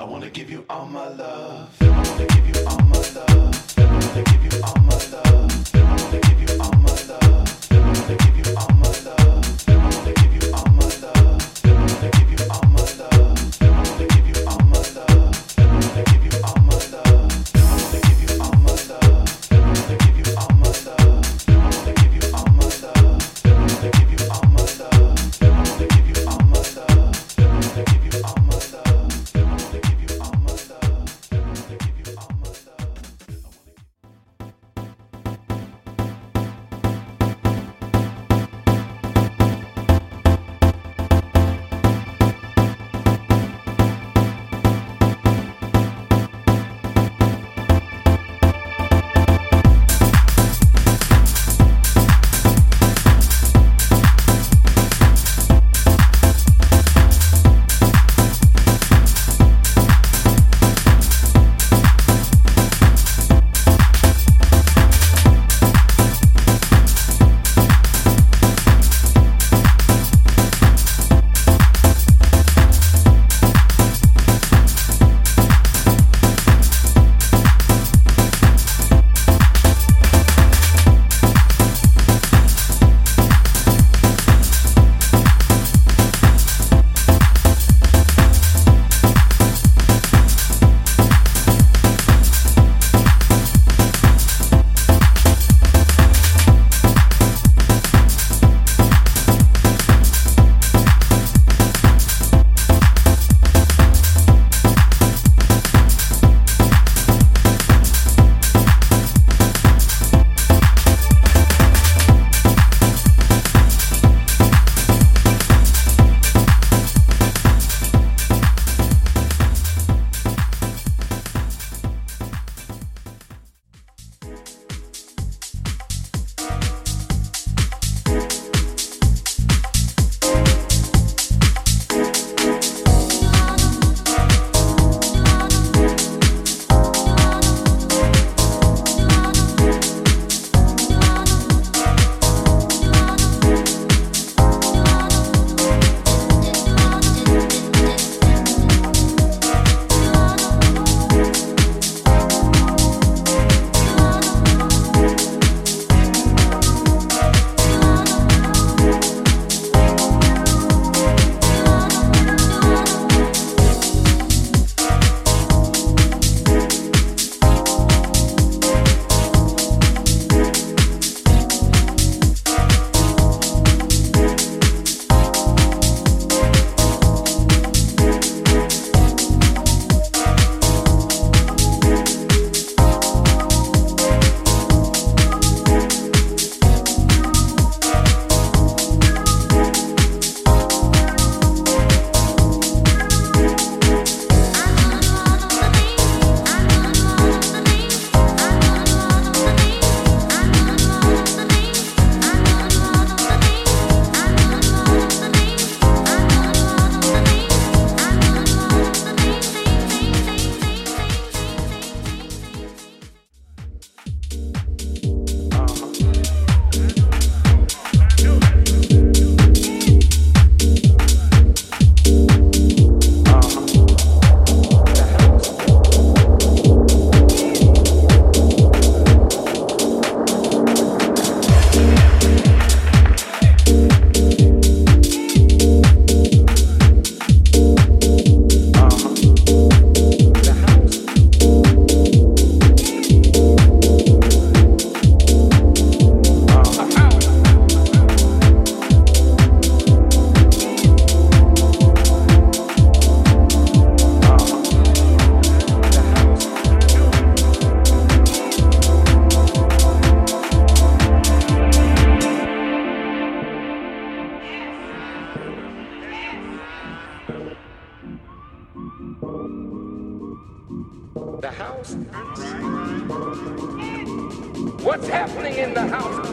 I wanna give you all my love. I wanna give you all my love. What's happening in the house?